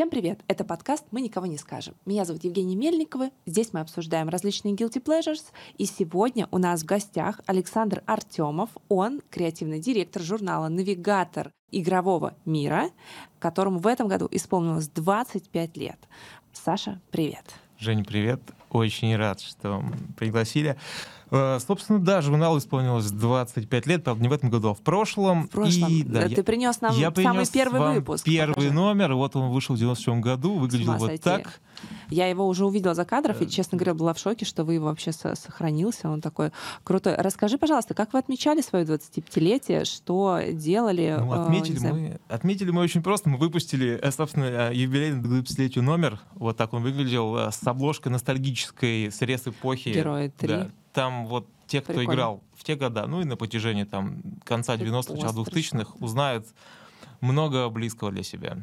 Всем привет! Это подкаст «Мы никого не скажем». Меня зовут Евгения Мельникова. Здесь мы обсуждаем различные guilty pleasures. И сегодня у нас в гостях Александр Артемов. Он креативный директор журнала «Навигатор игрового мира», которому в этом году исполнилось 25 лет. Саша, привет! Женя, привет. Очень рад, что пригласили. Э, собственно, да, журналу исполнилось 25 лет, правда, не в этом году, а в прошлом. В прошлом. И, да, Ты я, принес нам я самый первый вам выпуск. Первый Покажи. номер, вот он вышел в 97 году, выглядел вот сойти. так. Я его уже увидела за кадров, и, Э. честно говоря, была в шоке, что вы его вообще со- сохранился. Он такой крутой. Расскажи, пожалуйста, как вы отмечали свое 25-летие, что делали? Ну, э, отметили, мы, отметили мы очень просто. Мы выпустили, э, собственно, э, юбилейный к 25-летию номер. Вот так он выглядел, э, с обложкой ностальгической, срез эпохи. Герои 3. Да. Там вот те, кто Прикольно. играл в те года, ну и на протяжении там конца Ты 90-х, начала пост 2000-х, узнают много близкого для себя.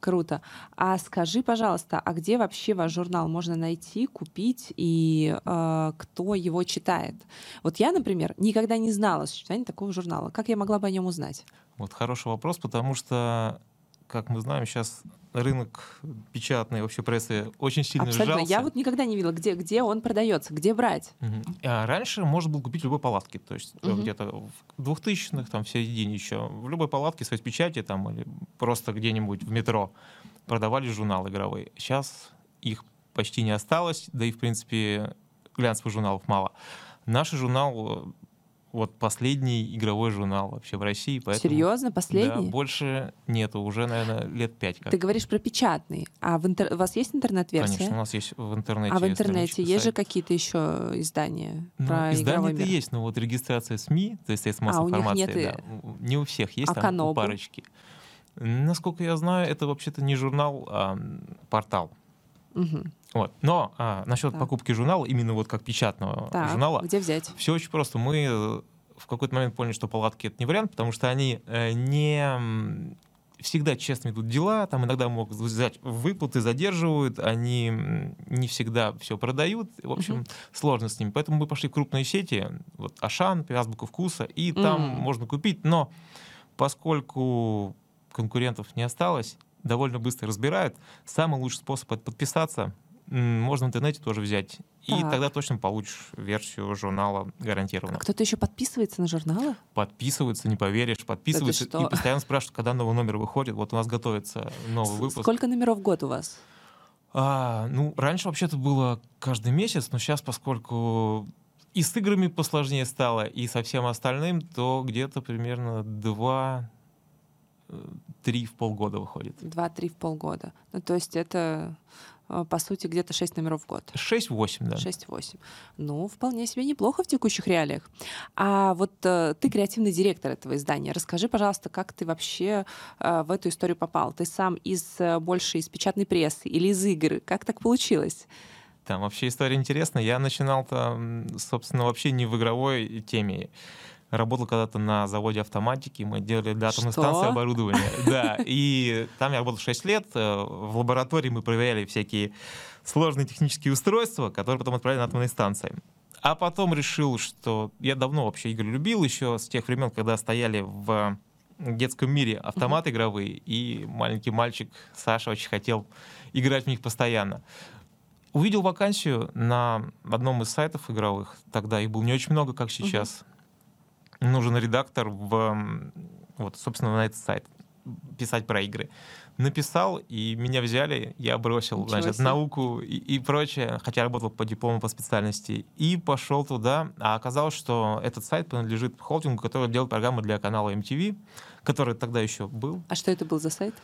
Круто. А скажи, пожалуйста, а где вообще ваш журнал можно найти, купить и э, кто его читает? Вот я, например, никогда не знала о существовании такого журнала. Как я могла бы о нем узнать? Вот хороший вопрос, потому что, как мы знаем, сейчас рынок печатной вообще прессы очень сильно Абсолютно. сжался. Я вот никогда не видела, где, где он продается, где брать. Мгм. А раньше можно было купить в любой палатке, то есть Мгм. где-то в 2000-х, там, в середине еще, в любой палатке с печати там, или просто где-нибудь в метро продавали журналы игровые. Сейчас их почти не осталось, да и, в принципе, глянцевых журналов мало. Наш журнал, э, вот последний игровой журнал вообще в России, поэтому... Серьезно, последний? Да, больше нету, уже, наверное, лет пять как. Ты говоришь про печатный. А в интер- у вас есть интернет-версия? Конечно, у нас есть в интернете. а в интернете есть же сайт. какие-то еще издания Ну, про издания-то мир? есть, но вот регистрация СМИ, то есть средств А, массовой них информации, нет и- да, не у всех есть, А там Канобу? у парочки. Насколько я знаю, это вообще-то не журнал, а портал. Мгм. Вот. Но а, насчет Так. покупки журнала, именно вот как печатного Так, журнала, где взять? все очень просто. Мы э, в какой-то момент поняли, что палатки это не вариант, потому что они э, не всегда честно идут дела, там иногда могут взять выплаты, задерживают, они не всегда все продают, в общем, Мгм. сложно с ними. Поэтому мы пошли в крупные сети, вот Ашан, Азбука вкуса, и там Мгм. можно купить, но поскольку конкурентов не осталось, довольно быстро разбирают. Самый лучший способ это подписаться. Можно в интернете тоже взять. И Так. тогда точно получишь версию журнала гарантированно. А кто-то еще подписывается на журналы? Подписываются, не поверишь, подписываются и постоянно спрашивают, когда новый номер выходит. Вот у нас готовится новый С- выпуск. Сколько номеров в год у вас? А, ну, раньше вообще-то было каждый месяц, но сейчас, поскольку и с играми посложнее стало, и со всем остальным, то где-то примерно два э, три в полгода выходит. Два-три в полгода. Ну, то есть это, по сути, где-то 6 номеров в год. 6-8, да. 6-8. Ну, вполне себе неплохо в текущих реалиях. А вот э, ты креативный директор этого издания. Расскажи, пожалуйста, как ты вообще э, в эту историю попал? Ты сам из э, больше из печатной прессы или из игр? Как так получилось? Там вообще история интересная. Я начинал-то, собственно, вообще не в игровой теме. Работал когда-то на заводе автоматики, мы делали для атомной Что? станции оборудование. Да, и там я работал 6 лет. э, В лаборатории мы проверяли всякие сложные технические устройства, которые потом отправляли на атомные станции. А потом решил, что я давно вообще игры любил, еще с тех времен, когда стояли в детском мире автоматы игровые, и маленький мальчик Саша очень хотел играть в них постоянно. Увидел вакансию на одном из сайтов игровых. Тогда их было не очень много, как сейчас. Нужен редактор в, вот, собственно, на этот сайт писать про игры. Написал, и меня взяли, я бросил, Ничего значит, себе. науку и, и прочее, хотя работал по диплому по специальности, и пошел туда. А оказалось, что этот сайт принадлежит холдингу, который делает программы для канала MTV, который тогда еще был. А что это был за сайт?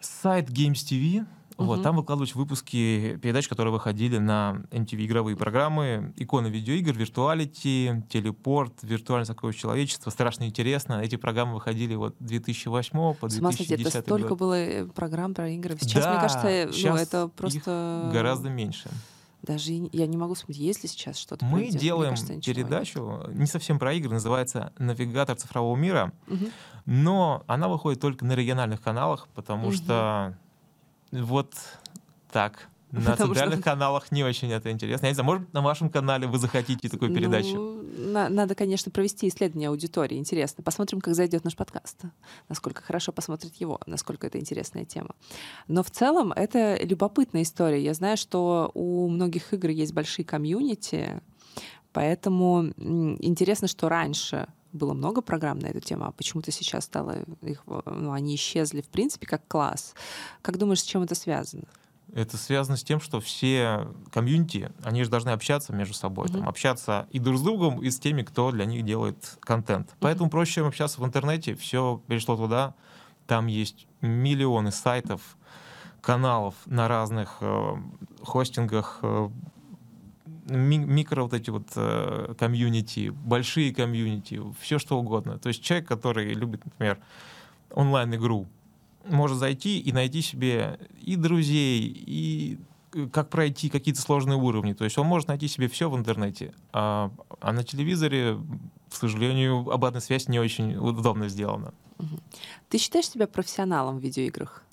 Сайт Games TV. Вот, Мгм. там выкладывались выпуски передач, которые выходили на MTV игровые программы, иконы видеоигр, виртуалити, телепорт, виртуальное сокровище человечества. Страшно интересно. Эти программы выходили вот 2008 по С ума сойти, 2010 это столько год. было э, программ про игры. Сейчас, Да, мне кажется, э, ну, щас это их просто... Гораздо меньше. Даже я не могу вспомнить, есть ли сейчас что-то. Мы это. Мне делаем кажется, ничего нет. передачу, не совсем про игры, называется «Навигатор цифрового мира», Мгм. но она выходит только на региональных каналах, потому Мгм. что вот так На центральных каналах не очень это интересно. Я не знаю, может, на вашем канале вы захотите такую передачу? Ну, на- надо, конечно, провести исследование аудитории. Интересно. Посмотрим, как зайдет наш подкаст. Насколько хорошо посмотрит его, насколько это интересная тема. Но в целом это любопытная история. Я знаю, что у многих игр есть большие комьюнити, поэтому интересно, что раньше было много программ на эту тему, а почему-то сейчас стало их, ну, они исчезли в принципе как класс. Как думаешь, с чем это связано? Это связано с тем, что все комьюнити, они же должны общаться между собой, Мгм. там, общаться и друг с другом, и с теми, кто для них делает контент. Поэтому проще, общаться в интернете, все перешло туда. Там есть миллионы сайтов, каналов на разных э, хостингах, э, ми- микро вот эти вот э, комьюнити, большие комьюнити, все что угодно. То есть человек, который любит, например, онлайн-игру, может зайти и найти себе и друзей, и э, как пройти какие-то сложные уровни. То есть он может найти себе все в интернете. А, а на телевизоре, к сожалению, обратная связь не очень удобно сделана. Ты считаешь себя профессионалом в видеоиграх?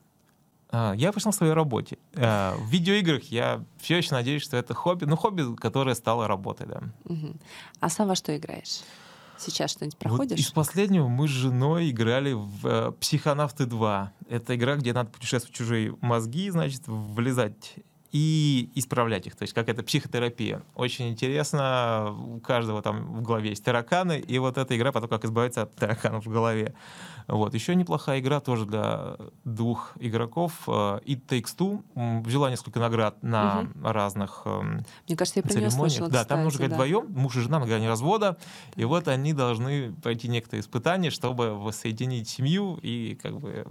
А, Я пошел в своей работе. А, В видеоиграх я все еще надеюсь, что это хобби. Ну, хобби, которое стало работой, да. А сам во что играешь? Сейчас что-нибудь Вот проходишь? из последнего мы с женой играли в э, «Психонавты 2». Это игра, где надо путешествовать в чужие мозги, значит, влезать и исправлять их. То есть как это психотерапия. Очень интересно. У каждого там в голове есть тараканы, и вот эта игра потом как избавиться от тараканов в голове. Вот. Еще неплохая игра тоже для двух игроков. э, It Takes Two. Взяла несколько наград на разных эм, Мне кажется, я про нее слышала, да, там нужно кстати, играть да. вдвоем, муж и жена на грани развода, и вот они должны пройти некоторые испытания, чтобы воссоединить семью, и как бы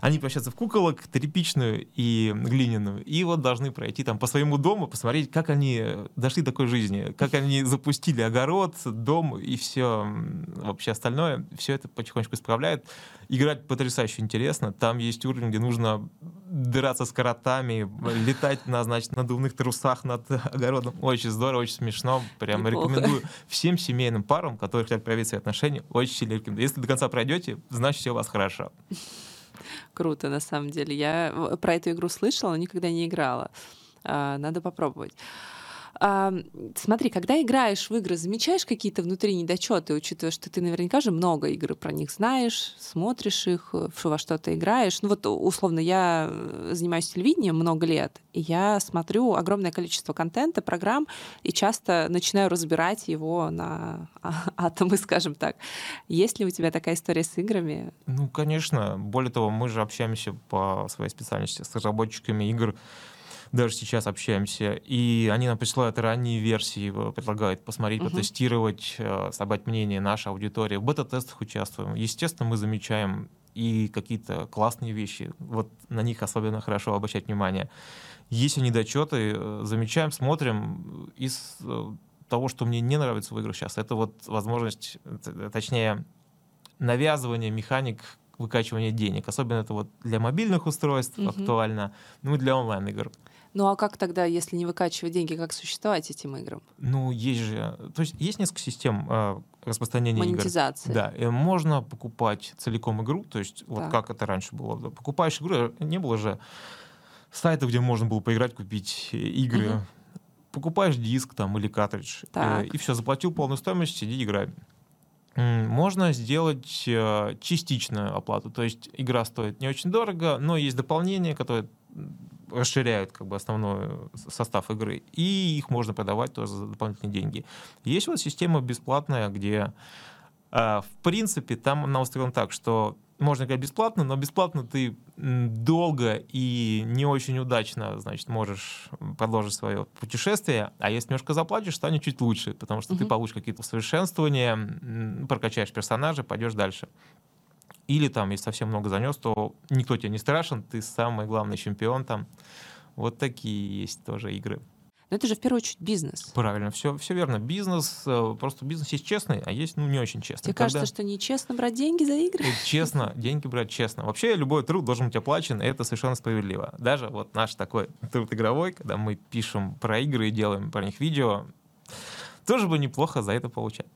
они превращаются в куколок, тряпичную и глиняную, и вот должны пройти там по своему дому, посмотреть, как они дошли до такой жизни, как они запустили огород, дом и все вообще остальное, все это потихонечку исправляет. Играть потрясающе интересно. Там есть уровень, где нужно драться с коротами, летать на, значит, надувных трусах над огородом. Очень здорово, очень смешно. Прям Неплохо. рекомендую всем семейным парам, которые хотят проявить свои отношения, очень сильно рекомендую. Если до конца пройдете, значит, все у вас хорошо. Круто, на самом деле. Я в- про эту игру слышала, но никогда не играла. А, Надо попробовать. Смотри, когда играешь в игры, замечаешь какие-то внутри недочеты, учитывая, что ты наверняка же много игр про них знаешь, смотришь их, э, во что-то играешь. Ну вот, условно, я э, занимаюсь телевидением много лет, и я смотрю огромное количество контента, программ, и часто начинаю разбирать его на атомы, скажем так. Есть ли у тебя такая история с играми? Ну, конечно. Более того, мы же общаемся по своей специальности с разработчиками игр. Даже сейчас общаемся. И они нам присылают ранние версии, э, предлагают посмотреть, Мгм. потестировать, э, собрать мнение нашей аудитории. В бета-тестах участвуем. Естественно, мы замечаем и какие-то классные вещи. Вот на них особенно хорошо обращать внимание. Если недочеты, э, замечаем, смотрим. Из того, что мне не нравится в играх сейчас, это вот возможность, точнее, навязывание механик выкачивания денег. Особенно это вот для мобильных устройств Мгм. актуально, ну и для онлайн-игр. Ну а как тогда, если не выкачивать деньги, как существовать этим играм? Ну, есть же... То есть есть несколько систем э, распространения игр. Монетизация. Да, можно покупать целиком игру, то есть вот Так. как это раньше было. да, Покупаешь игру, э, не было же сайтов, где можно было поиграть, купить э, игры. Мгм. Покупаешь диск там или картридж, э, Так. и все, заплатил полную стоимость, сиди, играй. Можно сделать э, частичную оплату, то есть игра стоит не очень дорого, но есть дополнения, которые м, расширяют как бы основной состав игры, и их можно продавать тоже за дополнительные деньги. Есть вот система бесплатная, где а, в принципе там она устроена так, что можно играть бесплатно, но бесплатно ты долго и не очень удачно, значит, можешь продолжить свое путешествие, а если немножко заплатишь, станет чуть лучше, потому что ты Мгм. получишь какие-то усовершенствования, прокачаешь персонажа, пойдешь дальше. Или там, если совсем много занес, то никто тебе не страшен, ты самый главный чемпион там. Вот такие есть тоже игры. Но это же в первую очередь бизнес. Правильно, все, все верно. Бизнес, э, просто бизнес есть честный, а есть ну, не очень честный. Тебе Когда- кажется, что нечестно брать деньги за игры? Вот Честно, деньги брать честно. Вообще любой труд должен быть оплачен, и это совершенно справедливо. Даже вот наш такой труд игровой, когда мы пишем про игры и делаем про них видео, тоже бы неплохо за это получать.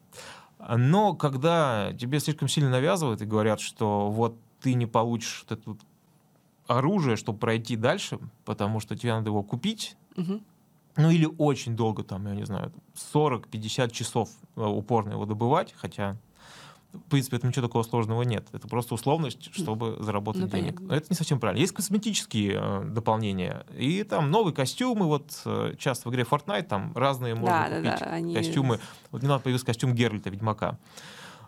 Но когда тебе слишком сильно навязывают и говорят, что вот ты не получишь вот эту оружие, чтобы пройти дальше, потому что тебе надо его купить, Мгм. ну или очень долго, там, я не знаю, 40-50 часов э, упорно его добывать, хотя, в принципе, это ничего такого сложного нет. Это просто условность, чтобы заработать Ну, денег. понятно. Но это не совсем правильно. Есть косметические э, дополнения, и там новые костюмы, вот э, часто в игре Fortnite там разные можно Да, купить да, они- костюмы. Вот недавно появился костюм Геральта, Ведьмака.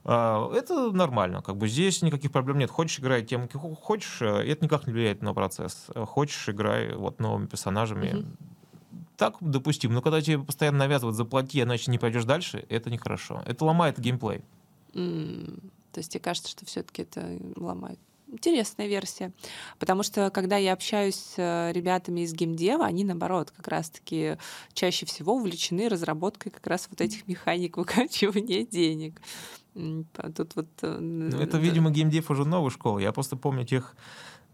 А, Это нормально, как бы здесь никаких проблем нет. Хочешь играй тем, хочешь, э, это никак не влияет на процесс. Э, Хочешь играй вот новыми персонажами. Мгм. Так допустим, но когда тебе постоянно навязывают заплати, иначе не пойдешь дальше, это нехорошо. Это ломает геймплей. То есть тебе кажется, что все-таки это ломает. Интересная версия. Потому что, когда я общаюсь с э, ребятами из геймдева, они, наоборот, как раз-таки чаще всего увлечены разработкой как раз вот этих механик выкачивания денег. П- Тут вот... э, Ну, это, видимо, геймдев уже новая школа. Я просто помню тех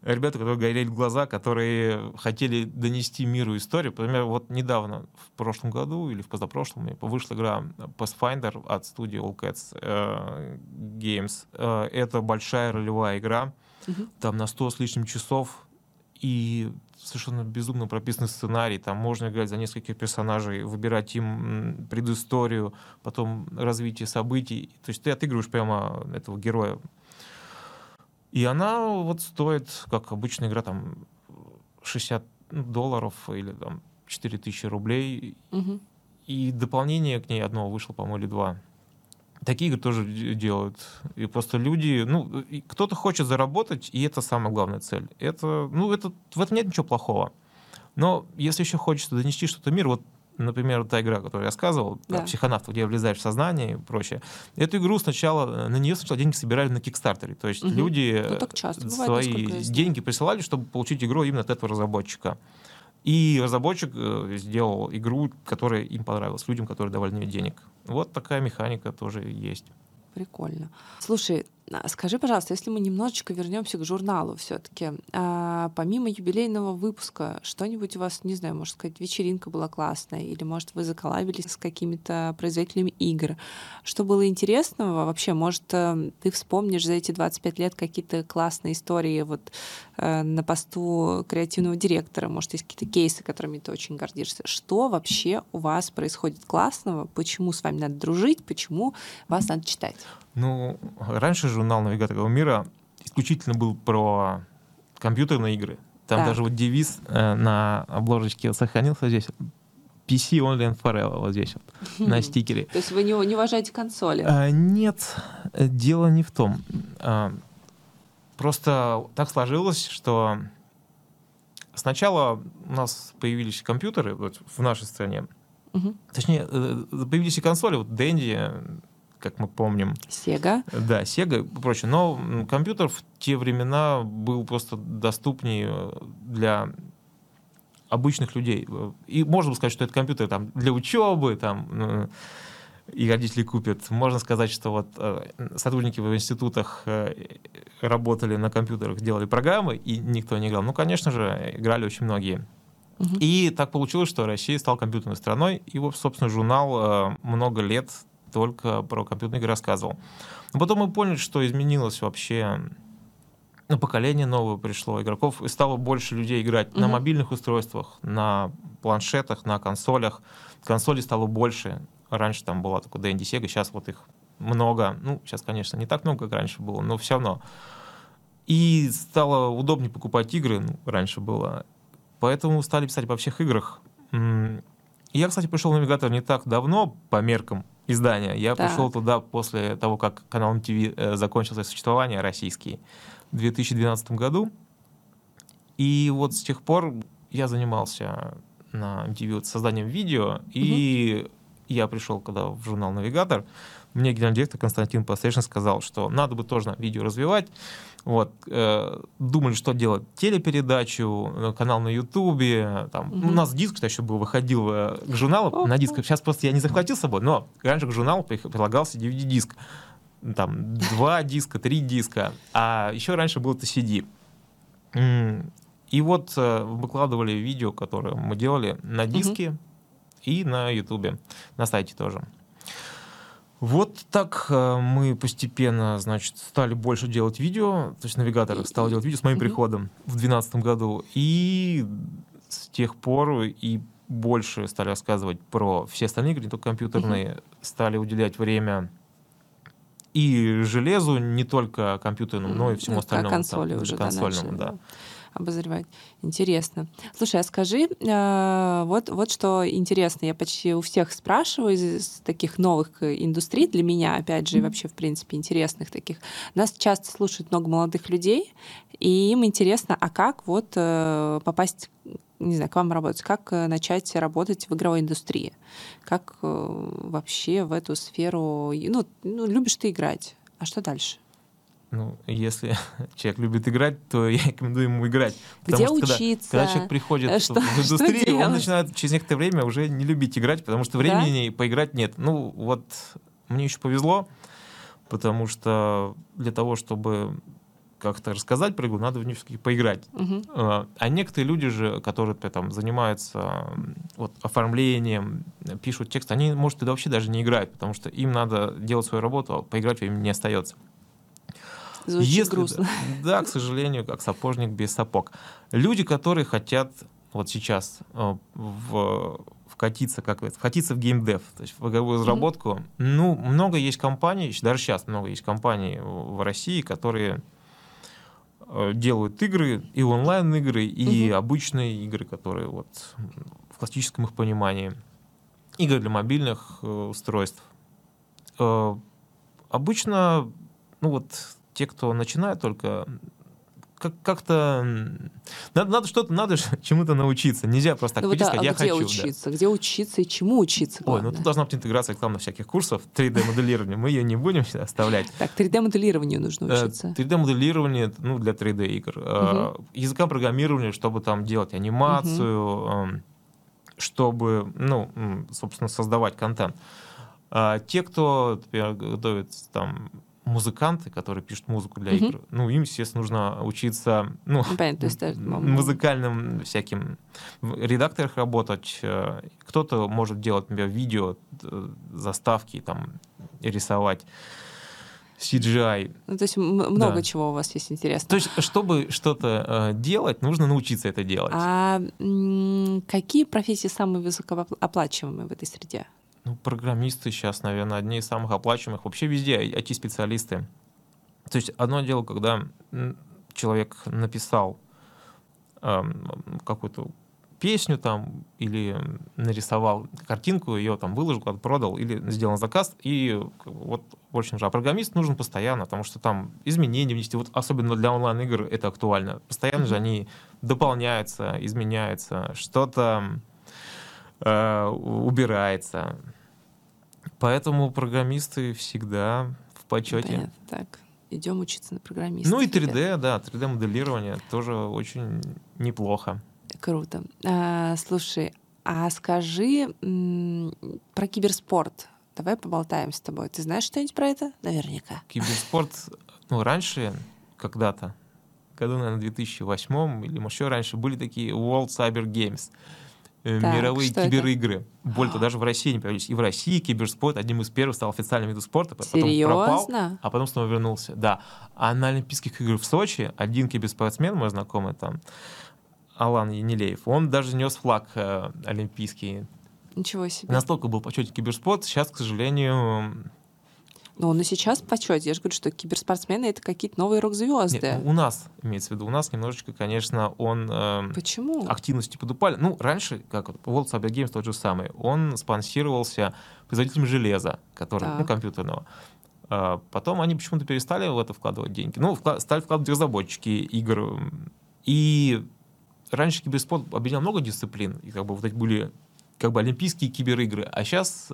ребят, у которых горели глаза, которые хотели донести миру историю. Например, вот недавно, в прошлом году или в позапрошлом, вышла игра Pathfinder от студии All Cats э, Games. Э, Это большая ролевая игра, Мгм. там на 100 с лишним часов, и совершенно безумно прописанный сценарий. Там можно играть за нескольких персонажей, выбирать им предысторию, потом развитие событий. То есть ты отыгрываешь прямо этого героя. И она вот стоит, как обычная игра, там 60 долларов или там 4000 рублей. Мгм. И дополнение к ней одно вышло, по-моему, или два. Такие игры тоже де- делают. И просто люди, ну, кто-то хочет заработать, и это самая главная цель. Это, ну, это, в этом нет ничего плохого. Но если еще хочется донести что-то мир, вот, например, та игра, которую я рассказывал, Да. психонавтов, где влезаешь в сознание и прочее, эту игру сначала, на нее сначала деньги собирали на Кикстартере. То есть Мгм. люди Ну, э, часто бывает, свои деньги присылали, чтобы получить игру именно от этого разработчика. И разработчик э, сделал игру, которая им понравилась, людям, которые давали нее денег. Вот такая механика тоже есть. Прикольно. Слушай, скажи, пожалуйста, если мы немножечко вернемся к журналу все-таки, помимо юбилейного выпуска, что-нибудь у вас, не знаю, может сказать, вечеринка была классная, или, может, вы заколабились с какими-то производителями игр? Что было интересного? Вообще, может, э, ты вспомнишь за эти 25 лет какие-то классные истории вот э, на посту креативного директора? Может, есть какие-то кейсы, которыми ты очень гордишься? Что вообще у вас происходит классного? Почему с вами надо дружить? Почему вас надо читать? Ну, раньше журнал «Навигатор мира» исключительно был про компьютерные игры. Там Так. даже вот девиз э, на обложечке сохранился здесь. PC only and forever, вот здесь вот, на стикере. То есть вы не, не уважаете консоли? А, нет, дело не в том. А, просто так сложилось, что сначала у нас появились компьютеры вот, в нашей стране. Мгм. Точнее, э, появились и консоли, вот Dendy, как мы помним, Сега. да, Sega и прочее. Но компьютер в те времена был просто доступнее э, для обычных людей. Э, И можно сказать, что это компьютер там, для учебы, там, э, и родители купят. Можно сказать, что вот сотрудники в институтах работали на компьютерах, делали программы, и никто не играл. Ну, конечно же, играли очень многие. Мгм. И так получилось, что Россия стала компьютерной страной, и, собственно, журнал много лет только про компьютерные игры рассказывал. Но потом мы поняли, что изменилось вообще ну, поколение новое пришло игроков, и стало больше людей играть на Мгм. мобильных устройствах, на планшетах, на консолях. Консолей стало больше. Раньше там была только Dendy Sega, сейчас вот их много. Ну, сейчас, конечно, не так много, как раньше было, но все равно. И стало удобнее покупать игры, ну, раньше было. Поэтому стали писать обо всех играх. Я, кстати, пришел в навигатор не так давно по меркам издания. Я Так. пришел туда после того, как канал MTV э, закончил свое существование, российский, в 2012 году. И вот с тех пор я занимался на MTV вот созданием видео, и я пришел когда в журнал «Навигатор», мне генеральный директор Константин Постришин сказал, что надо бы тоже видео развивать. Вот, э, думали, что делать. Телепередачу, э, канал на Ютубе. Там. Мгм. У нас диск еще был, выходил э, к журналу на диск. Сейчас просто я не захватил с собой, но раньше к журналу прилагался DVD-диск. Там два диска, три диска. А еще раньше был это CD. И вот э, выкладывали видео, которое мы делали на диске и на Ютубе, на сайте тоже. Вот так э, мы постепенно, значит, стали больше делать видео, то есть навигатор стал делать видео с моим приходом в 2012 году, и с тех пор и больше стали рассказывать про все остальные игры, не только компьютерные, стали уделять время и железу, не только компьютерному, но и всему Ну, остальному. Консоли там, уже, да, консольному, начали, да. Обозревать. Интересно. Слушай, а скажи, э, вот, вот что интересно, я почти у всех спрашиваю из, таких новых э, индустрий, для меня, опять же, и вообще, в принципе, интересных таких. Нас часто слушает много молодых людей, и им интересно, а как вот э, попасть не знаю, к вам работать, как начать работать в игровой индустрии, как вообще в эту сферу, ну, ну, любишь ты играть, а что дальше? Ну, если человек любит играть, то я рекомендую ему играть. Где Потому что когда- учиться? Когда, человек приходит Э, в- что- в что индустрию, делать? он начинает через некоторое время уже не любить играть, потому что времени поиграть нет. Ну, вот мне еще повезло, потому что для того, чтобы как-то рассказать про игру, надо в нее все-таки поиграть. Мгм. А некоторые люди же, которые там занимаются вот, оформлением, пишут текст, они, может, и вообще даже не играют, потому что им надо делать свою работу, а поиграть времени не остается. Звучит Если- грустно. Да, к сожалению, как сапожник без сапог. Люди, которые хотят вот сейчас э, в, вкатиться, как это, вкатиться в геймдев, то есть в игровую разработку, ну, много есть компаний, даже сейчас много есть компаний в России, которые э, делают игры, и онлайн-игры, и Мгм. обычные игры, которые вот в классическом их понимании. Игры для мобильных э, устройств. Обычно, ну вот, те, кто начинает только, как- как-то надо, надо что-то, надо чему-то научиться. Нельзя просто так Ну прийти и а сказать, я где хочу. да». учиться? Где учиться и чему учиться? Ой, ну тут должна быть интеграция рекламных всяких курсов 3D-моделирования. Мы ее не будем оставлять. Так, 3D-моделированию нужно Э, учиться. 3D-моделирование ну, для 3D-игр. Э, Языка программирования, чтобы там делать анимацию, эм, чтобы, ну, собственно, создавать контент. А те, кто, например, готовят там музыканты, которые пишут музыку для Мгм. игр, ну, им, естественно, нужно учиться, ну, Ну, понятно, то есть, э, музыкальным всяким в редакторах работать. Э, Кто-то может делать, например, видео, э, заставки, там, рисовать. CGI. Ну, то есть много Да. чего у вас есть интересно. То есть, чтобы что-то э, делать, нужно научиться это делать. А какие профессии самые высокооплачиваемые в этой среде? Ну, программисты сейчас, наверное, одни из самых оплачиваемых. Вообще везде IT-специалисты. То есть одно дело, когда человек написал эм, какую-то песню там или нарисовал картинку, ее там выложил, продал или сделал заказ, и вот в общем же, а программист нужен постоянно, потому что там изменения внести, вот особенно для онлайн-игр это актуально. Постоянно же они дополняются, изменяются, что-то э, убирается. Поэтому программисты всегда в почете. Понятно, так. Идем учиться на программиста. Ну и 3D, да, 3D-моделирование тоже очень неплохо. Круто. А, слушай, а скажи м, про киберспорт. Давай поболтаем с тобой. Ты знаешь что-нибудь про это? Наверняка. Киберспорт, ну, раньше, когда-то, году, наверное, 2008 или, еще раньше, были такие World Cyber Games, Так, мировые что это? киберигры. Более того, даже в России не появились. И в России киберспорт одним из первых стал официальным видом спорта, потом пропал, а потом снова вернулся. Да. А на Олимпийских играх в Сочи один киберспортсмен, мой знакомый там, Алан Енилеев, он даже нес флаг э, олимпийский. Ничего себе. Настолько был в почете киберспорт, сейчас, к сожалению, Ну, но сейчас в почете. Я же говорю, что киберспортсмены — это какие-то новые рок-звезды. Нет, ну, у нас, имеется в виду, у нас немножечко, конечно, он э, Почему? активности подупали. Ну, раньше, как вот World Cyber Games тот же самый, он спонсировался производителем железа, который, ну, Так. компьютерного. А Потом они почему-то перестали в это вкладывать деньги. Ну, вкла- стали вкладывать разработчики игр. И раньше киберспорт объединял много дисциплин. И как бы вот эти были как бы олимпийские киберигры. А сейчас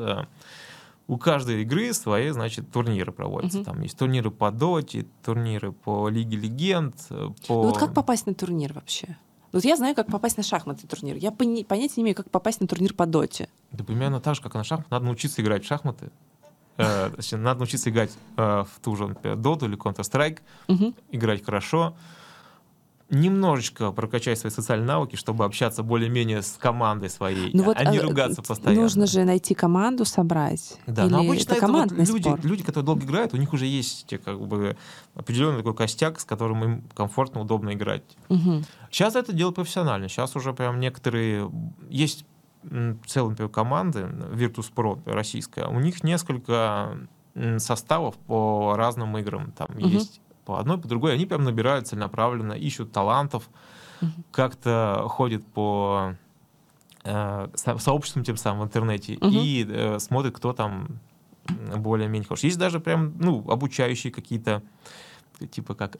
у каждой игры свои, значит, турниры проводятся. Мгм. Там есть турниры по Доте, турниры по Лиге Легенд, по... Ну вот как попасть на турнир вообще? Вот я знаю, как попасть на шахматный турнир. Я пони- понятия не имею, как попасть на турнир по доте. Да примерно так же, как на шахматы. Надо научиться играть в шахматы. Э, точнее, Надо научиться играть э, в ту же, например, Доту или Counter-Strike, Мгм. играть хорошо. Немножечко прокачать свои социальные навыки, чтобы общаться более-менее с командой своей, Ну вот, а не а, ругаться постоянно. Нужно же найти команду, собрать. Да, Или но обычно это это вот люди, люди, которые долго играют, у них уже есть как бы определенный такой костяк, с которым им комфортно, удобно играть. Мгм. Сейчас это делают профессионально. Сейчас уже прям некоторые... Есть целые, например, команды, Virtus Pro российская, у них несколько составов по разным играм. Там Мгм. есть по одной, по другой. Они прям набирают целенаправленно, ищут талантов, Мгм. как-то ходят по э, со- сообществам тем самым в интернете Мгм. и э, смотрят, кто там более-менее хорош. Есть даже прям, ну, обучающие какие-то типа как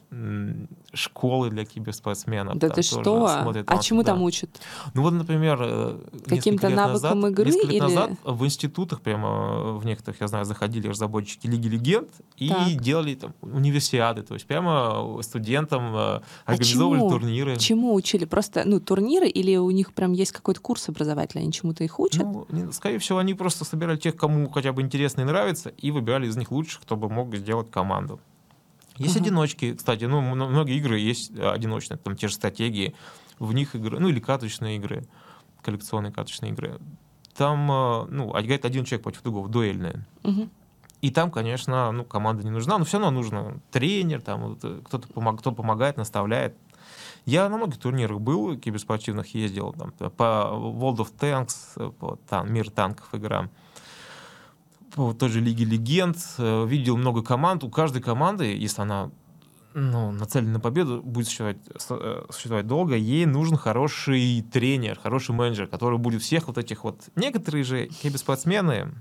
школы для киберспортсменов. Да ты что? смотрят А там, чему да. там учат? Ну вот, например, э, Каким-то навыкам назад, игры несколько лет или- назад в институтах прямо э, в некоторых, я знаю, заходили разработчики Лиги Легенд и Так. делали там универсиады, то есть прямо студентам э, А организовывали чему? турниры. Чему учили? Просто, ну, турниры или у них прям есть какой-то курс образовательный, они чему-то их учат? Ну, скорее всего, они просто собирали тех, кому хотя бы интересно и нравится, и выбирали из них лучших, кто бы мог сделать команду. Есть Ага. одиночки, кстати, ну, мно- многие игры есть э, одиночные, там те же стратегии, в них игры, ну, или карточные игры, коллекционные карточные игры. Там, э, ну, играет один человек против другого, дуэльные. Мгм. И там, конечно, ну, команда не нужна, но все равно нужно тренер, там э, кто-то помог, кто помогает, наставляет. Я на многих турнирах был, киберспортивных ездил, там, по World of Tanks, по там, Мир танков игра, по той же Лиге Легенд, э, видел много команд. У каждой команды, если она ну, нацелена на победу, будет существовать, с- э, существовать долго, ей нужен хороший тренер, хороший менеджер, который будет всех вот этих вот... Некоторые же киберспортсмены,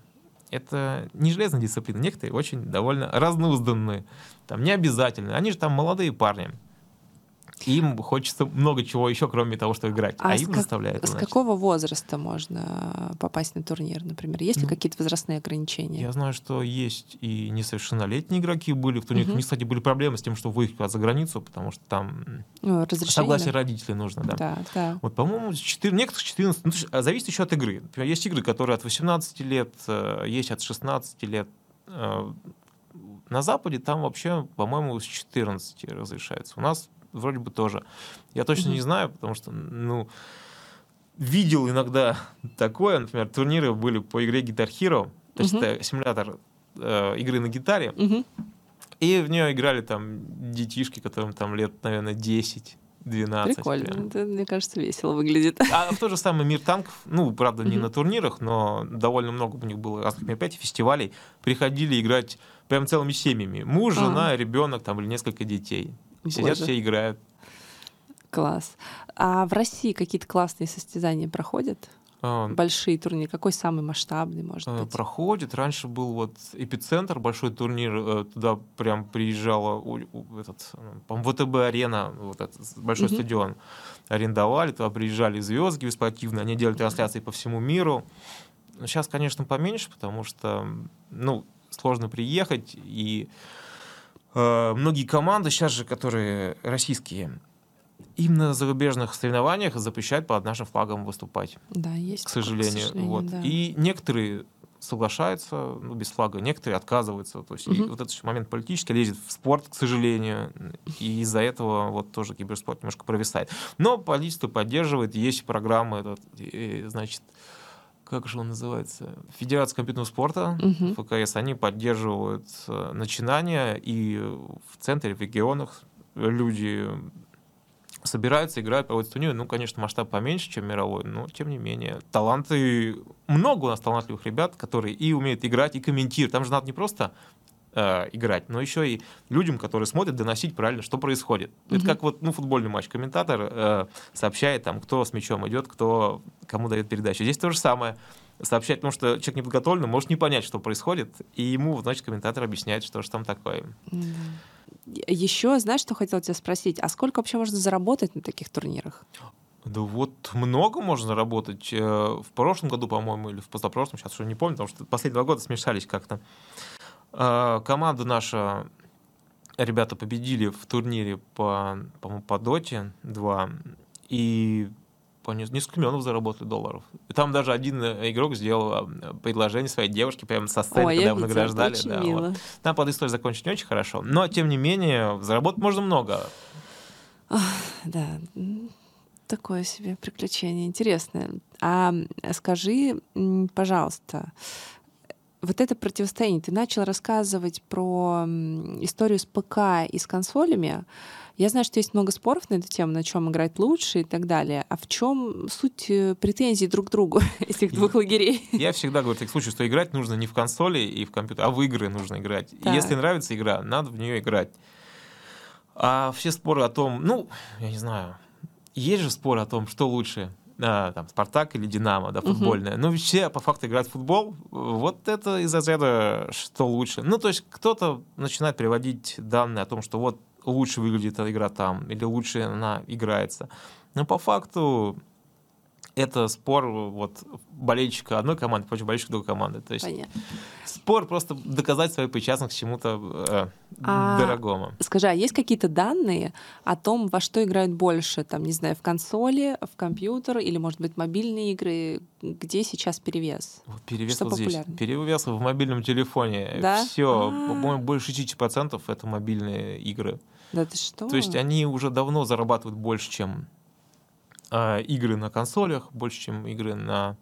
это не железная дисциплина, некоторые очень довольно разнузданные, там не обязательно, они же там молодые парни. Им хочется много чего еще, кроме того, что играть, а, А им как- заставляют. С какого возраста можно попасть на турнир, например? Есть ли Ну, какие-то возрастные ограничения? Я знаю, что есть и несовершеннолетние игроки были в турнирах. Мгм. У них, кстати, были проблемы с тем, что выехать за границу, потому что там Ну, согласие родителей нужно, да. Да, да. Вот, по-моему, с 4, некоторых с 14, ну, а зависит еще от игры. Например, есть игры, которые от 18 лет, э, есть от 16 лет. Э, На Западе там вообще, по-моему, с 14 разрешается. У нас вроде бы тоже. Я точно Мгм. не знаю, потому что, ну, видел иногда такое, например, турниры были по игре Guitar Hero, то есть Мгм. это симулятор э, игры на гитаре, Мгм. и в нее играли там детишки, которым там лет, наверное, 10 12 Прикольно. прям. Это, мне кажется, весело выглядит. А в тот же самый мир танков, ну, правда, не Мгм. на турнирах, но довольно много у них было разных мероприятий, фестивалей, приходили играть прям целыми семьями. Муж, А. жена, ребенок там или несколько детей. Сидят Боже. все играют. Класс. А в России какие-то классные состязания проходят? А, Большие турниры? Какой самый масштабный, может э, быть? Проходит. Раньше был вот эпицентр, большой турнир. э, Туда прям приезжала этот, ВТБ-арена, вот этот большой Мгм. стадион. Арендовали, туда приезжали звезды спортивные, они делали трансляции по всему миру. Сейчас, конечно, поменьше, потому что, ну, сложно приехать, и многие команды сейчас же, которые российские, им на зарубежных соревнованиях запрещают под нашим флагом выступать Да, есть. к такое, сожалению. вот. да. И некоторые соглашаются ну, без флага, некоторые отказываются. То есть и Мгм. вот этот момент политический лезет в спорт, к сожалению, и из-за этого вот тоже киберспорт немножко провисает. Но правительство поддерживает, есть программы, этот, э, значит, как же он называется? Федерация компьютерного спорта, Мгм. ФКС, они поддерживают э, начинания, и в центре, в регионах люди собираются, играют, проводят турниры. Ну, конечно, масштаб поменьше, чем мировой, но тем не менее. Таланты... Много у нас талантливых ребят, которые и умеют играть, и комментировать. Там же надо не просто э, играть, но еще и людям, которые смотрят, доносить правильно, что происходит. Это Мгм. как вот ну, футбольный матч. Комментатор э, сообщает, там, кто с мячом идет, кто кому дает передачу. Здесь то же самое. Сообщать, потому что человек неподготовленный, может не понять, что происходит, и ему, значит, комментатор объясняет, что же там такое. Еще, знаешь, что хотела тебя спросить? А сколько вообще можно заработать на таких турнирах? Да вот много можно заработать. Э, В прошлом году, по-моему, или в позапрошлом, сейчас уже не помню, потому что последние два года смешались как-то. Э, Команда наша, ребята победили в турнире по, по-моему, по Доте 2, и по нес- несколько миллионов заработали долларов. И там даже один э, игрок сделал э, предложение своей девушке прямо со сцены, Ой, когда награждали. да, вот. мило. Там под историю закончить не очень хорошо, но, тем не менее, заработать можно много. Да, такое себе приключение интересное. А скажи, пожалуйста, вот это противостояние. Ты начал рассказывать про историю с ПК и с консолями. Я знаю, что есть много споров на эту тему, на чем играть лучше и так далее. А в чем суть э, претензий друг к другу этих двух лагерей? Я всегда говорю в таких случаях, что играть нужно не в консоли и в компьютер, а в игры нужно играть. Так. И если нравится игра, надо в нее играть. А все споры о том, ну, я не знаю, есть же споры о том, что лучше, а, там, Спартак или Динамо, да, футбольная. Угу. Ну, все по факту играют в футбол. Вот это из разряда, что лучше. Ну, то есть кто-то начинает приводить данные о том, что вот лучше выглядит эта игра там, или лучше она играется. Но по факту это спор вот болельщика одной команды против болельщика другой команды. То есть Понятно. спор просто доказать свою причастность к чему-то э, а, дорогому. Скажи, а есть какие-то данные о том, во что играют больше? Там, не знаю, в консоли, в компьютер или, может быть, мобильные игры? Где сейчас перевес? Вот перевес что вот здесь. Перевес в мобильном телефоне. Да? Все, а. по-моему, больше 60% это мобильные игры. Да ты что? То есть они уже давно зарабатывают больше, чем э, игры на консолях, больше, чем игры на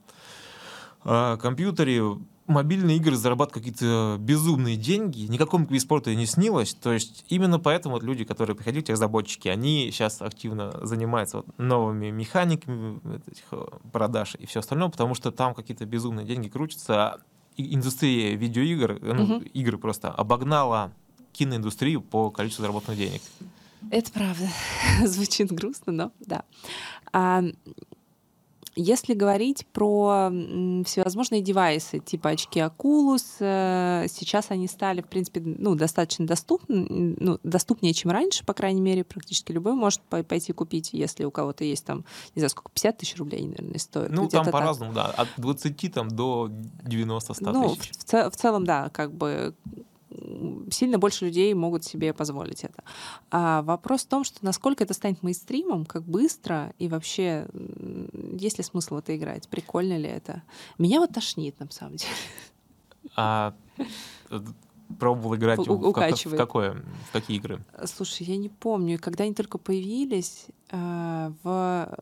э, компьютере. Мобильные игры зарабатывают какие-то безумные деньги, никакому квиз спорта не снилось. То есть именно поэтому вот люди, которые приходили, те разработчики, они сейчас активно занимаются вот новыми механиками этих э, продаж и все остальное, потому что там какие-то безумные деньги крутятся. И индустрия видеоигр, ну, угу. игры просто обогнала киноиндустрию по количеству заработанных денег. Это правда. Звучит грустно, но да. А, если говорить про всевозможные девайсы, типа очки Oculus, э, сейчас они стали, в принципе, ну, достаточно доступны, ну, доступнее, чем раньше, по крайней мере, практически любой может пойти купить, если у кого-то есть там, не знаю, сколько, 50 тысяч рублей, наверное, стоит. Ну, там по-разному, да, от 20 там, до 90-100 ну, тысяч. В, в целом, да, как бы сильно больше людей могут себе позволить это. А вопрос в том, что насколько это станет мейнстримом, как быстро и вообще есть ли смысл в это играть, прикольно ли это. Меня вот тошнит, на самом деле. А э, пробовал играть в, в, в какое? В какие игры? Слушай, я не помню. Когда они только появились, э, в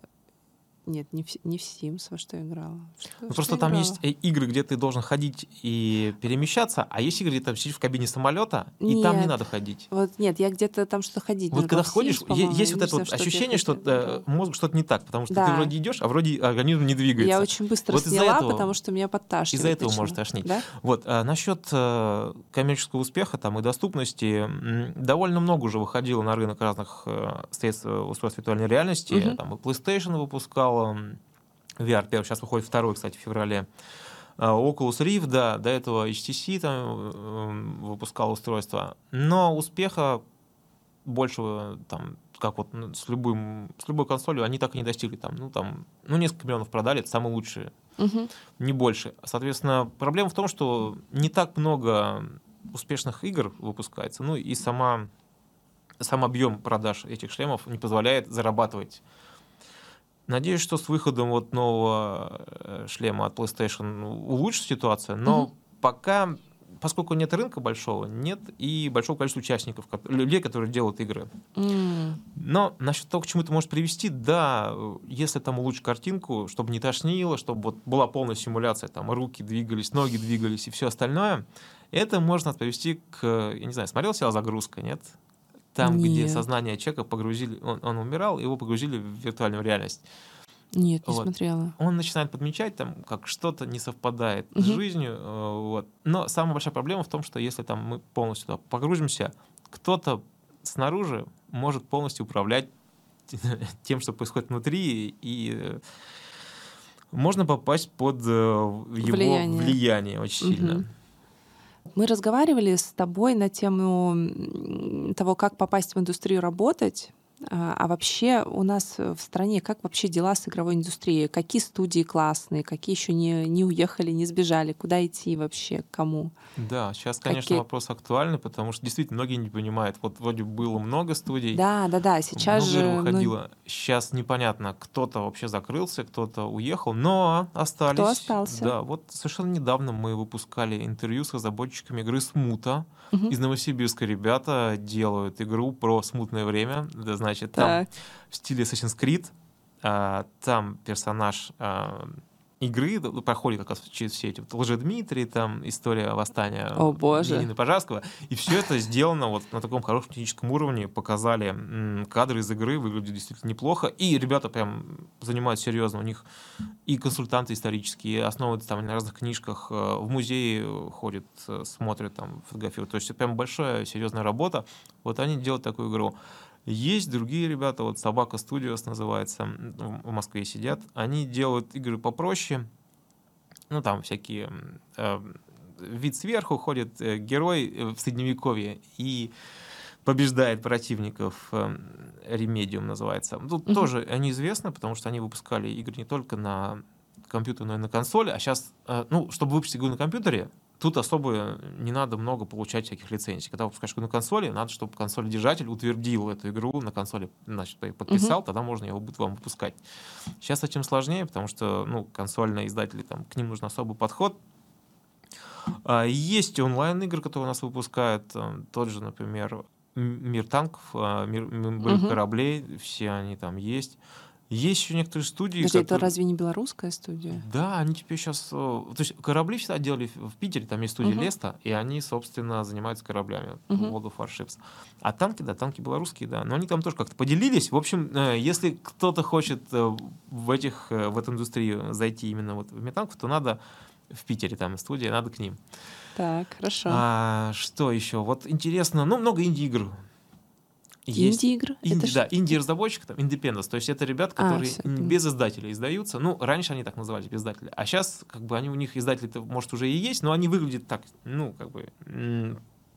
нет, не в, не в Sims, во что я играла. Что, ну, что просто там играла? есть игры, где ты должен ходить и перемещаться, а есть игры, где ты сидишь в кабине самолета, и нет. там не надо ходить. Вот нет, я где-то там что-то ходить. Вот когда ходишь, есть вот это вот ощущение, что э, мозг что-то не так, потому что да. ты вроде идешь, а вроде организм не двигается. Я очень быстро вот сняла, этого, потому что меня подташнивает. Из-за этого может тошнить. Да? Вот, а насчет э, коммерческого успеха там и доступности, довольно много уже выходило на рынок разных э, средств устройств виртуальной реальности. Угу. Там и PlayStation выпускал, выпускал VR первый, сейчас выходит второй, кстати, в феврале. А, Oculus Rift, да, до этого HTC там выпускал устройство, но успеха большего там как вот ну, с любым с любой консолью они так и не достигли. Там ну там ну несколько миллионов продали это самые лучшие. Угу. не больше. Соответственно проблема в том что не так много успешных игр выпускается. Ну и сама сам объем продаж этих шлемов не позволяет зарабатывать Надеюсь, что с выходом вот нового э, шлема от PlayStation улучшится ситуация, но mm-hmm. пока, поскольку нет рынка большого, нет и большого количества участников, людей, которые делают игры. Mm. Но насчет того, к чему это может привести, да, если там улучшить картинку, чтобы не тошнило, чтобы вот была полная симуляция, там руки двигались, ноги двигались и все остальное, это можно привести к, я не знаю, смотрел сериал «Загрузка», нет? Там, Нет. где сознание человека погрузили, он, он умирал, его погрузили в виртуальную реальность. Нет, не вот. смотрела. Он начинает подмечать, там, как что-то не совпадает угу. с жизнью. Э, вот. Но самая большая проблема в том, что если там мы полностью туда погрузимся, кто-то снаружи может полностью управлять тем, что происходит внутри, и можно попасть под э, его влияние, влияние очень угу. сильно. Мы разговаривали с тобой на тему того, как попасть в индустрию работать. А, а вообще у нас в стране как вообще дела с игровой индустрией? Какие студии классные, какие еще не, не уехали, не сбежали? Куда идти вообще, кому? Да, сейчас, конечно, Какие... вопрос актуальный, потому что действительно многие не понимают. Вот вроде было много студий. Да, да, да. Сейчас много же выходило. Ну... Сейчас непонятно, кто-то вообще закрылся, кто-то уехал, но остались. Кто остался? Да, вот совершенно недавно мы выпускали интервью с разработчиками игры Смута угу. из Новосибирска. Ребята делают игру про смутное время. Это значит, там в стиле Assassin's Creed, а, там персонаж а, игры проходит как раз через все эти вот Лжедмитрий, там история восстания О, боже. Ленина Пожарского. И все это сделано вот на таком хорошем техническом уровне. Показали м, кадры из игры, выглядит действительно неплохо. И ребята прям занимаются серьезно. У них и консультанты исторические, основываются там на разных книжках, э, в музее ходят, э, смотрят, там, фотографируют. То есть это прям большая серьезная работа. Вот они делают такую игру. Есть другие ребята, вот Собака Studios называется, в Москве сидят. Они делают игры попроще. Ну, там всякие... Э, вид сверху ходит э, герой э, в средневековье и побеждает противников. Э, Ремедиум называется. Тут mm-hmm. тоже они известны, потому что они выпускали игры не только на компьютерную, но и на консоли. А сейчас, э, ну, чтобы выпустить игру на компьютере, Тут особо не надо много получать всяких лицензий. Когда выпускаешь игру на консоли, надо, чтобы консоль-держатель утвердил эту игру на консоли, значит, подписал, угу. тогда можно его будет вам выпускать. Сейчас этим сложнее, потому что ну, консольные издатели, там, к ним нужен особый подход. А, есть онлайн-игры, которые у нас выпускают. Тот же, например, Мир танков, а, Мир, мир угу. кораблей, все они там есть. Есть еще некоторые студии. Подожди, которые... это разве не белорусская студия? Да, они теперь сейчас. Э, то есть корабли всегда делали в Питере, там есть студия uh-huh. Леста, и они, собственно, занимаются кораблями uh-huh. World of Warships. А танки, да, танки белорусские, да. Но они там тоже как-то поделились. В общем, э, если кто-то хочет э, в этих в эту индустрию зайти именно вот в метанков, то надо в Питере там студия, надо к ним. Так, хорошо. А, что еще? Вот интересно, ну, много инди-игр Инди-игры? Инди, да, инди-разработчик, там, Independence. То есть это ребята, а, которые а, без издателя издаются. Ну, раньше они так назывались, без издателя. А сейчас, как бы, они у них издатели, может, уже и есть, но они выглядят так, ну, как бы,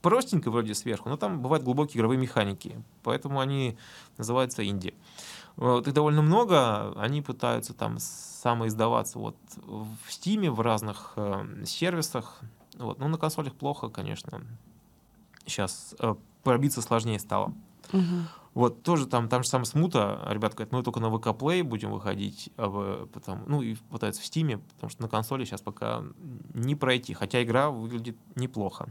простенько вроде сверху, но там бывают глубокие игровые механики. Поэтому они называются инди. Вот, их довольно много. Они пытаются там самоиздаваться вот в Steam, в разных э, сервисах. Вот. Ну, на консолях плохо, конечно. Сейчас э, пробиться сложнее стало. Угу. Вот тоже там, там же сам смута, ребята говорят, мы только на VK Play будем выходить, а в, потом, ну и пытаются в Steam, потому что на консоли сейчас пока не пройти, хотя игра выглядит неплохо.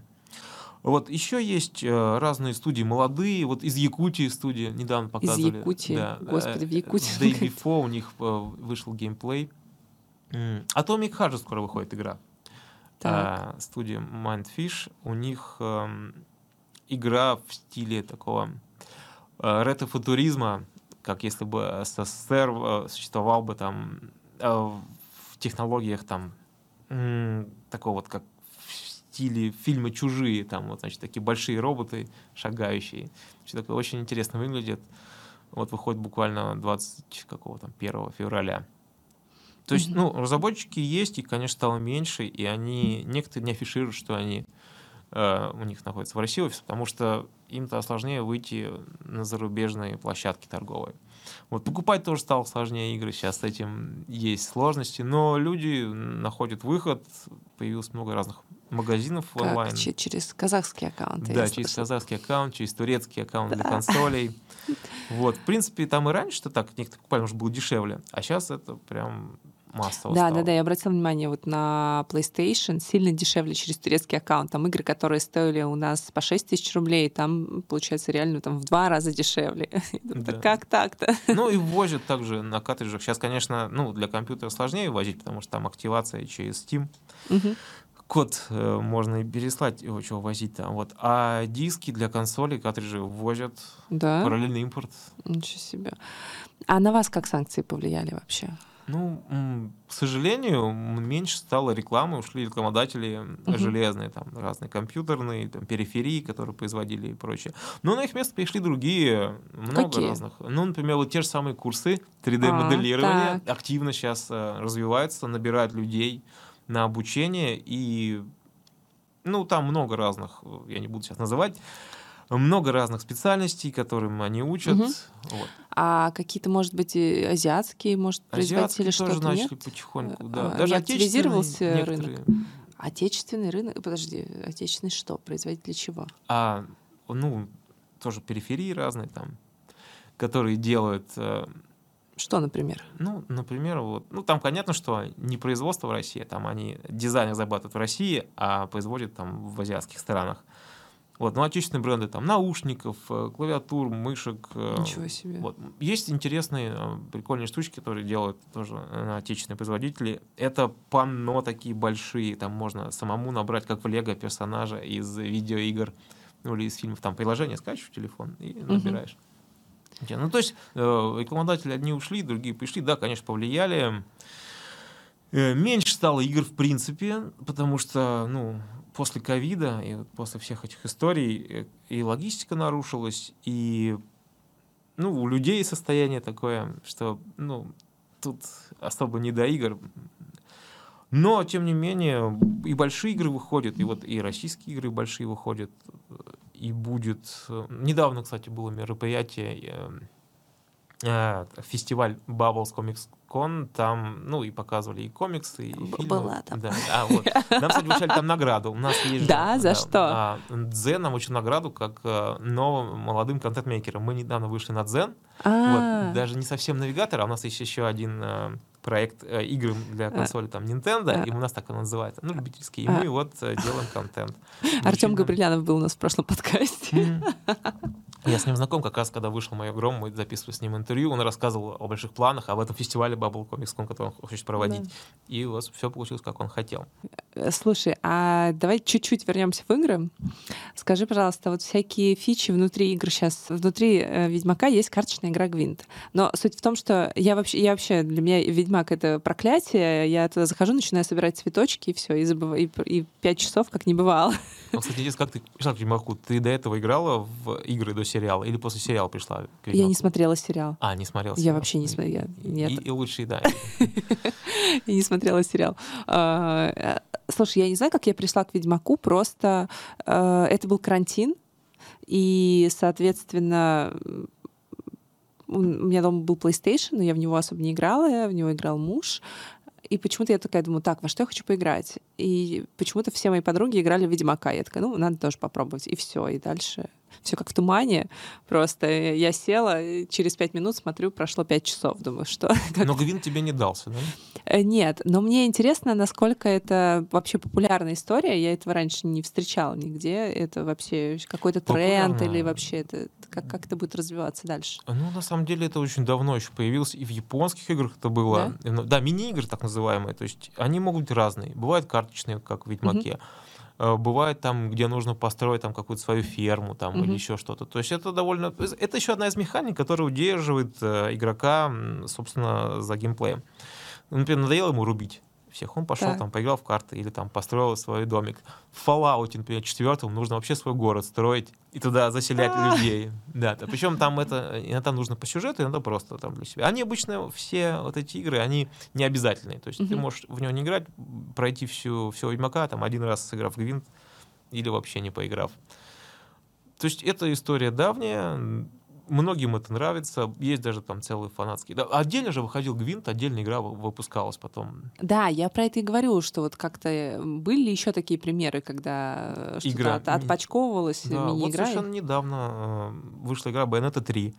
Вот еще есть э, разные студии молодые, вот из Якутии студия недавно показывали. Из Якутии, да, господи, в Якутии. Day Before у них э, вышел геймплей. Atomic Heart скоро выходит игра. Так. А, студия Mindfish, у них э, игра в стиле такого Э, ретро-футуризма, как если бы СССР э, существовал бы там э, в технологиях там такого вот, как в стиле фильма «Чужие», там вот, значит, такие большие роботы шагающие. Все такое очень интересно выглядит. Вот выходит буквально 20 какого там 1 февраля. То есть, ну, разработчики есть, и, конечно, стало меньше, и они некоторые не афишируют, что они э, у них находятся в России офис, потому что им-то сложнее выйти на зарубежные площадки торговые. Вот покупать тоже стало сложнее игры, сейчас с этим есть сложности, но люди находят выход, появилось много разных магазинов как, онлайн. Через казахский аккаунт. Да, через казахский аккаунт, через турецкий аккаунт да. для консолей. Вот, в принципе, там и раньше-то так некоторые покупали, может, было дешевле, а сейчас это прям массово Да, стало. да, да, я обратила внимание вот на PlayStation, сильно дешевле через турецкий аккаунт. Там игры, которые стоили у нас по 6 тысяч рублей, там, получается, реально там в два раза дешевле. Да. Как так-то? Ну и возят также на картриджах. Сейчас, конечно, ну, для компьютера сложнее возить, потому что там активация через Steam. Угу код э, можно и переслать, его чего возить там. Вот. А диски для консолей, картриджи возят. Да? Параллельный импорт. Ничего себе. А на вас как санкции повлияли вообще? Ну, к сожалению, меньше стало рекламы, ушли рекламодатели uh-huh. железные, там разные компьютерные, там периферии, которые производили и прочее. Но на их место пришли другие, много Какие? разных. Ну, например, вот те же самые курсы 3D-моделирования а, активно сейчас э, развиваются, набирают людей на обучение и ну, там много разных, я не буду сейчас называть много разных специальностей, которым они учат. Угу. Вот. А какие-то, может быть, и азиатские, может, производители что-то тоже начали нет? потихоньку, да. А, Даже активизировался рынок. Отечественный рынок, подожди, отечественный что? Производители чего? А, ну, тоже периферии разные там, которые делают... Э, что, например? Ну, например, вот, ну, там понятно, что не производство в России, там они дизайн разрабатывают в России, а производят там в азиатских странах. Вот, ну, отечественные бренды, там, наушников, э, клавиатур, мышек. э, Ничего себе. Вот. Есть интересные, э, прикольные штучки, которые делают тоже отечественные производители. Это панно такие большие, там можно самому набрать, как в Лего, персонажа из видеоигр, ну, или из фильмов, там, приложение скачиваешь в телефон и набираешь. Те- Ну, то есть рекламодатели одни ушли, другие пришли, да, конечно, повлияли. Меньше стало игр в принципе, потому что, ну, после ковида и после всех этих историй э, и логистика нарушилась, и, ну, у людей состояние такое, что, ну, тут особо не до игр. Но, тем не менее, и большие игры выходят, и вот и российские игры большие выходят, э, и будет... э, Недавно, кстати, было мероприятие, фестиваль Bubbles Comics Con, там, ну, и показывали и комиксы, и Б- фильмы. была там. Да, а, вот. Нам, кстати, вручали там награду. У нас есть же, Да, за что? а, Дзен нам вручил награду как э, новым молодым контент-мейкерам. Мы недавно вышли на Дзен, А, вот, даже не совсем навигатор, а у нас есть еще один э, проект э, игры для А. консоли, там, Nintendo, А. и у нас так он называется, ну, любительский, и А. мы вот э, делаем контент. Артем Габрилянов был у нас в прошлом подкасте. Я с ним знаком, как раз когда вышел мой гром, мы записывали с ним интервью, он рассказывал о больших планах, об этом фестивале Bubble Comics который он хочет проводить. Да. И у вас все получилось, как он хотел. Э, Слушай, а давай чуть-чуть вернемся в игры. Скажи, пожалуйста, вот всякие фичи внутри игр сейчас. Внутри э, Ведьмака есть карточная игра Гвинт. Но суть в том, что я вообще, я вообще для меня Ведьмак это проклятие. Я туда захожу, начинаю собирать цветочки и все, и забываю, и, и пять часов как не бывало. Ну, кстати, интересно, как ты пришла к Ведьмаку? Ты до этого играла в игры до сериала или после сериала пришла к Я не смотрела сериал. А, не смотрела Я сериал. вообще не смотрела, И-. И, и лучше, да. Я не смотрела сериал. А, э, Слушай, я не знаю, как я пришла к Ведьмаку, просто э, это был карантин, и, соответственно, у меня дома был PlayStation, но я в него особо не играла, в него играл муж. И почему-то я такая думаю, так, во что я хочу поиграть? И почему-то все мои подруги играли в Ведьмака. Я такая, ну, надо тоже попробовать. И все, и дальше все как в тумане. Просто я села, через пять минут смотрю, прошло пять часов. Думаю, что? Но Гвин тебе не дался, да? Э, Нет, но мне интересно, насколько это вообще популярная история. Я этого раньше не встречала нигде. Это вообще какой-то тренд или вообще это как, как это будет развиваться дальше? Ну, на самом деле, это очень давно еще появилось, и в японских играх это было. И, ну, Да, мини-игры так называемые, то есть они могут быть разные. Бывают карточные, как в Ведьмаке. Э, Бывает там, где нужно построить там какую-то свою ферму там, или Мгм. еще что-то. То есть это довольно... Это еще одна из механик, которая удерживает э, игрока, собственно, за геймплеем. Например, надоело ему рубить всех, он пошел Так. там, поиграл в карты или там построил свой домик. В Fallout, например, четвертом нужно вообще свой город строить и туда заселять А. людей. Да, да. причем там это иногда нужно по сюжету, иногда просто там для себя. Они обычно все вот эти игры, они не обязательные. То есть ты можешь в него не играть, пройти всю всего Ведьмака, там один раз сыграв в Гвинт или вообще не поиграв. То есть эта история давняя, многим это нравится, есть даже там целые фанатские. Да, отдельно же выходил Гвинт, отдельная игра вы- выпускалась потом. Да, я про это и говорю, что вот как-то э, были еще такие примеры, когда э, что-то от- отпачковывалась Да, вот мини-игра. и- совершенно недавно э, вышла игра Bayonetta 3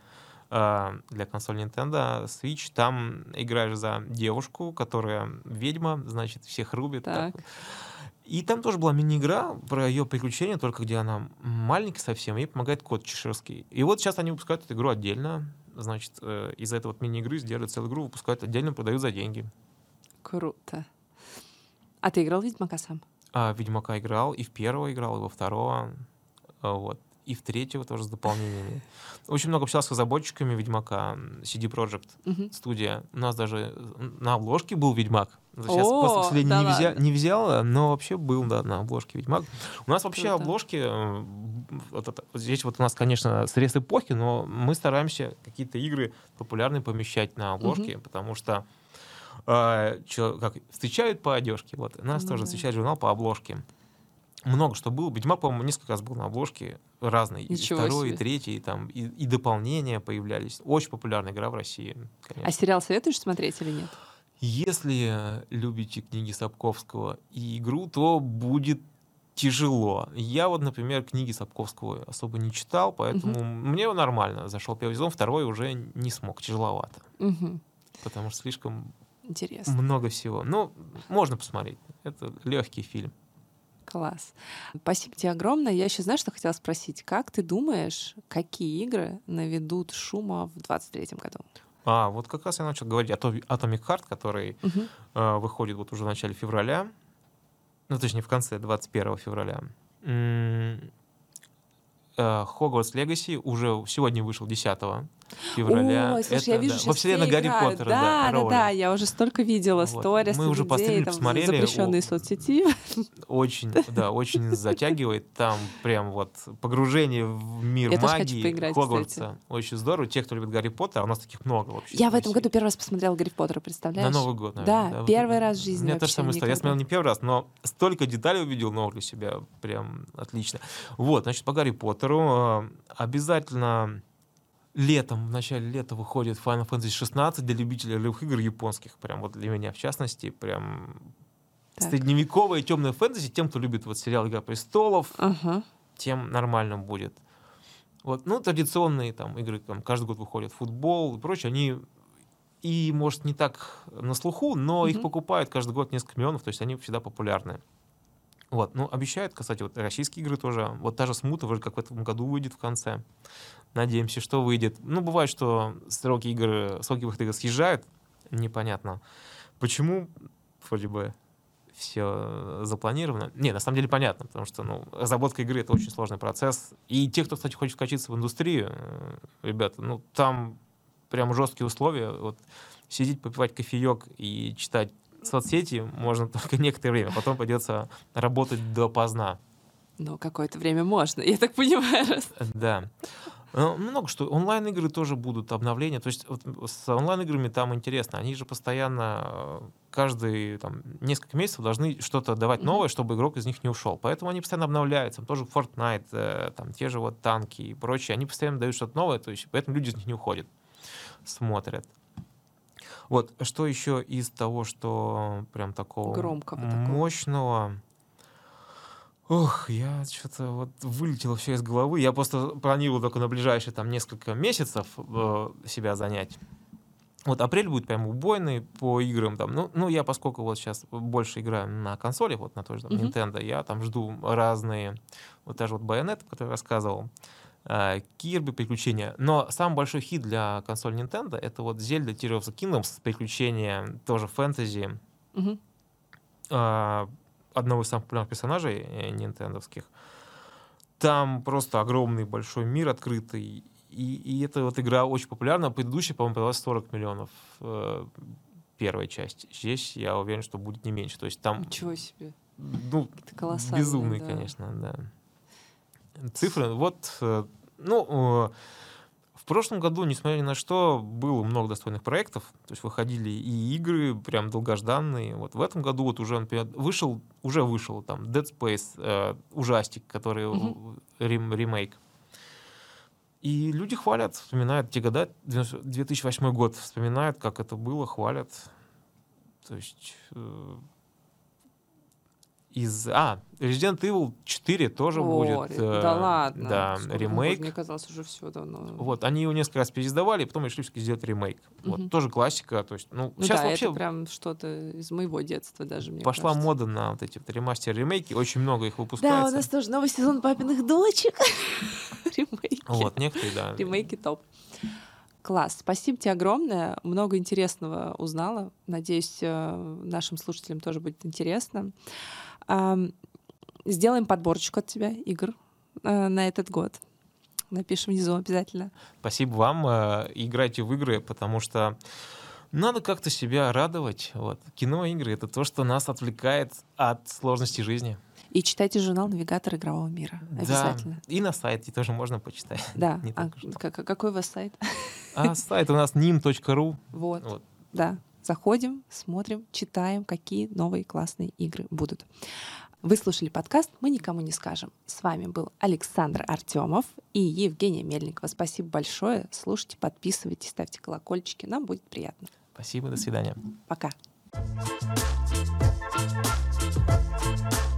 э, для консоли Nintendo Switch. Там играешь за девушку, которая ведьма, значит, всех рубит. Так. так. И там тоже была мини-игра про ее приключения, только где она маленькая совсем, и ей помогает кот чеширский. И вот сейчас они выпускают эту игру отдельно. Значит, э, из этой вот мини-игры сделали целую игру, выпускают отдельно, продают за деньги. Круто. А ты играл в Ведьмака сам? А, Ведьмака играл, и в первого играл, и во второго, а, вот, и в третьего тоже с дополнениями. Очень много общался с разработчиками Ведьмака, CD Projekt студия. У нас даже на обложке был Ведьмак. Сейчас, О, просто, к сожалению, да не, взя- не взял, но вообще был, да, на обложке Ведьмак. У нас вообще Круто. обложки, э, вот это- здесь вот у нас, конечно, срез эпохи, но мы стараемся какие-то игры популярные помещать на обложке, потому что э, чё- как, встречают по одежке. Вот. Нас Ну тоже да. встречает журнал по обложке. Много что было. Ведьмак, по-моему, несколько раз был на обложке. Разные. И Ничего второй, и себе. третий, и, там, и, и дополнения появлялись. Очень популярная игра в России, конечно. А сериал советуешь смотреть или нет? Если э, любите книги Сапковского и игру, то будет тяжело. Я вот, например, книги Сапковского особо не читал, поэтому мне нормально. Зашел первый сезон, второй уже не смог, тяжеловато. Мгм. Потому что слишком Интересно. много всего. Ну, можно посмотреть. Это легкий фильм. Класс. Спасибо тебе огромное. Я еще знаю, что хотела спросить. Как ты думаешь, какие игры наведут шума в 23 году? А, вот как раз я начал говорить о Atomic Heart, который Мгм. э, выходит вот уже в начале февраля, ну, точнее, в конце 21 февраля. Hogwarts Legacy уже сегодня вышел 10 февраля. Ой, слушай, Это, я вижу, да, Во вселенной все Гарри играют. Поттера, да, да, да, да, я уже столько видела Вот. сторис Мы уже людей, посмотрели, там, посмотрели. запрещенные О- соцсети. Очень, да, очень затягивает. Там прям вот погружение в мир Я тоже магии Хогвартса. Очень здорово. Те, кто любит Гарри Поттера, а у нас таких много вообще. Я в этом году первый раз посмотрела Гарри Поттера, представляешь? На Новый год, Да, наверное. первый раз в жизни У меня та же вообще самая история. Я смотрел не первый раз, но столько деталей увидел новых для себя. Прям отлично. Вот, значит, по Гарри Поттеру э, обязательно летом, в начале лета выходит Final Fantasy 16 для любителей ролевых игр японских. Прям вот для меня, в частности, прям Так. средневековое темное фэнтези. Тем, кто любит вот сериал «Игра престолов», Ага. тем нормально будет. Вот, ну, традиционные там игры, там, каждый год выходит футбол и прочее, они и, может, не так на слуху, но их Мгм. покупают каждый год несколько миллионов, то есть они всегда популярны. Вот, ну, обещают, кстати, вот российские игры тоже. Вот та же смута, вроде как в этом году выйдет в конце. Надеемся, что выйдет. Ну, бывает, что сроки игр, сроки выхода игр съезжают, непонятно. Почему? Вроде бы все запланировано. Не, на самом деле понятно, потому что ну, разработка игры — это очень сложный процесс. И те, кто, кстати, хочет вкачиться в индустрию, э, ребята, ну, там прям жесткие условия. Вот сидеть, попивать кофеек и читать соцсети можно только некоторое время. Потом придется работать допоздна. Ну, какое-то время можно, я так понимаю. раз- Да. Ну, Много что. Онлайн-игры тоже будут, обновления. То есть вот с онлайн-играми там интересно. Они же постоянно, э, каждые там, несколько месяцев должны что-то давать новое, чтобы игрок из них не ушел. Поэтому они постоянно обновляются. Тоже Fortnite, э, там, те же вот танки и прочее. Они постоянно дают что-то новое, то есть поэтому люди из них не уходят. Смотрят. Вот, что еще из того, что прям такого Громкого такого. Ох, я что-то вот вылетело все из головы. Я просто планировал только на ближайшие там несколько месяцев э, себя занять. Вот апрель будет прям убойный по играм там. Ну, ну, я поскольку вот сейчас больше играю на консоли, вот на той же там, Мгм. Nintendo, я там жду разные, вот даже вот Bayonetta, который рассказывал, э, Кирби приключения. Но самый большой хит для консоли Nintendo это вот Zelda Tears of the Kingdoms, приключения тоже фэнтези, Мгм. а, одного из самых популярных персонажей э, нинтендовских. Там просто огромный большой мир открытый. И, и эта вот игра очень популярна. Предыдущая, по-моему, продалась 40 миллионов. э, первая часть. Здесь я уверен, что будет не меньше. То есть там, Ничего себе. ну, безумный, да. конечно, да. Цифры, вот, э, ну, э, прошлом году, несмотря ни на что, было много достойных проектов, то есть выходили и игры прям долгожданные. Вот в этом году вот уже, например, вышел, уже вышел там Dead Space, э, ужастик, который Мгм. рем- ремейк. И люди хвалят, вспоминают те года, 2008 год, вспоминают, как это было, хвалят. То есть э, из... А, Resident Evil 4 тоже О, будет. ре- э, да ладно. Да, Сколько ремейк. Мне казалось, уже все давно. Вот, они его несколько раз переиздавали, и потом решили всё-таки сделать ремейк. Мгм. Вот, тоже классика. То есть, ну, Ну сейчас да, вообще это прям что-то из моего детства даже, мне пошла кажется. мода на вот эти вот ремастер-ремейки, очень много их Да, выпускается. у нас тоже новый сезон папиных дочек. Ремейки. Вот, некоторые, да. Ремейки топ. Класс. Спасибо тебе огромное. Много интересного узнала. Надеюсь, э, нашим слушателям тоже будет интересно. Сделаем подборочку от тебя игр э, на этот год. Напишем внизу обязательно. Спасибо вам. э, Играйте в игры, потому что надо как-то себя радовать. Вот. Кино, игры — это то, что нас отвлекает от сложности жизни. И читайте журнал «Навигатор игрового мира». Обязательно. Да. И на сайте тоже можно почитать. Да. Не А так какой у вас сайт? А сайт у нас nim.ru. Вот. Вот. Да. Заходим, смотрим, читаем, какие новые классные игры будут. Вы слушали подкаст «Мы никому не скажем». С вами был Александр Артемов и Евгения Мельникова. Спасибо большое. Слушайте, подписывайтесь, ставьте колокольчики. Нам будет приятно. Спасибо, до свидания. Пока. thank you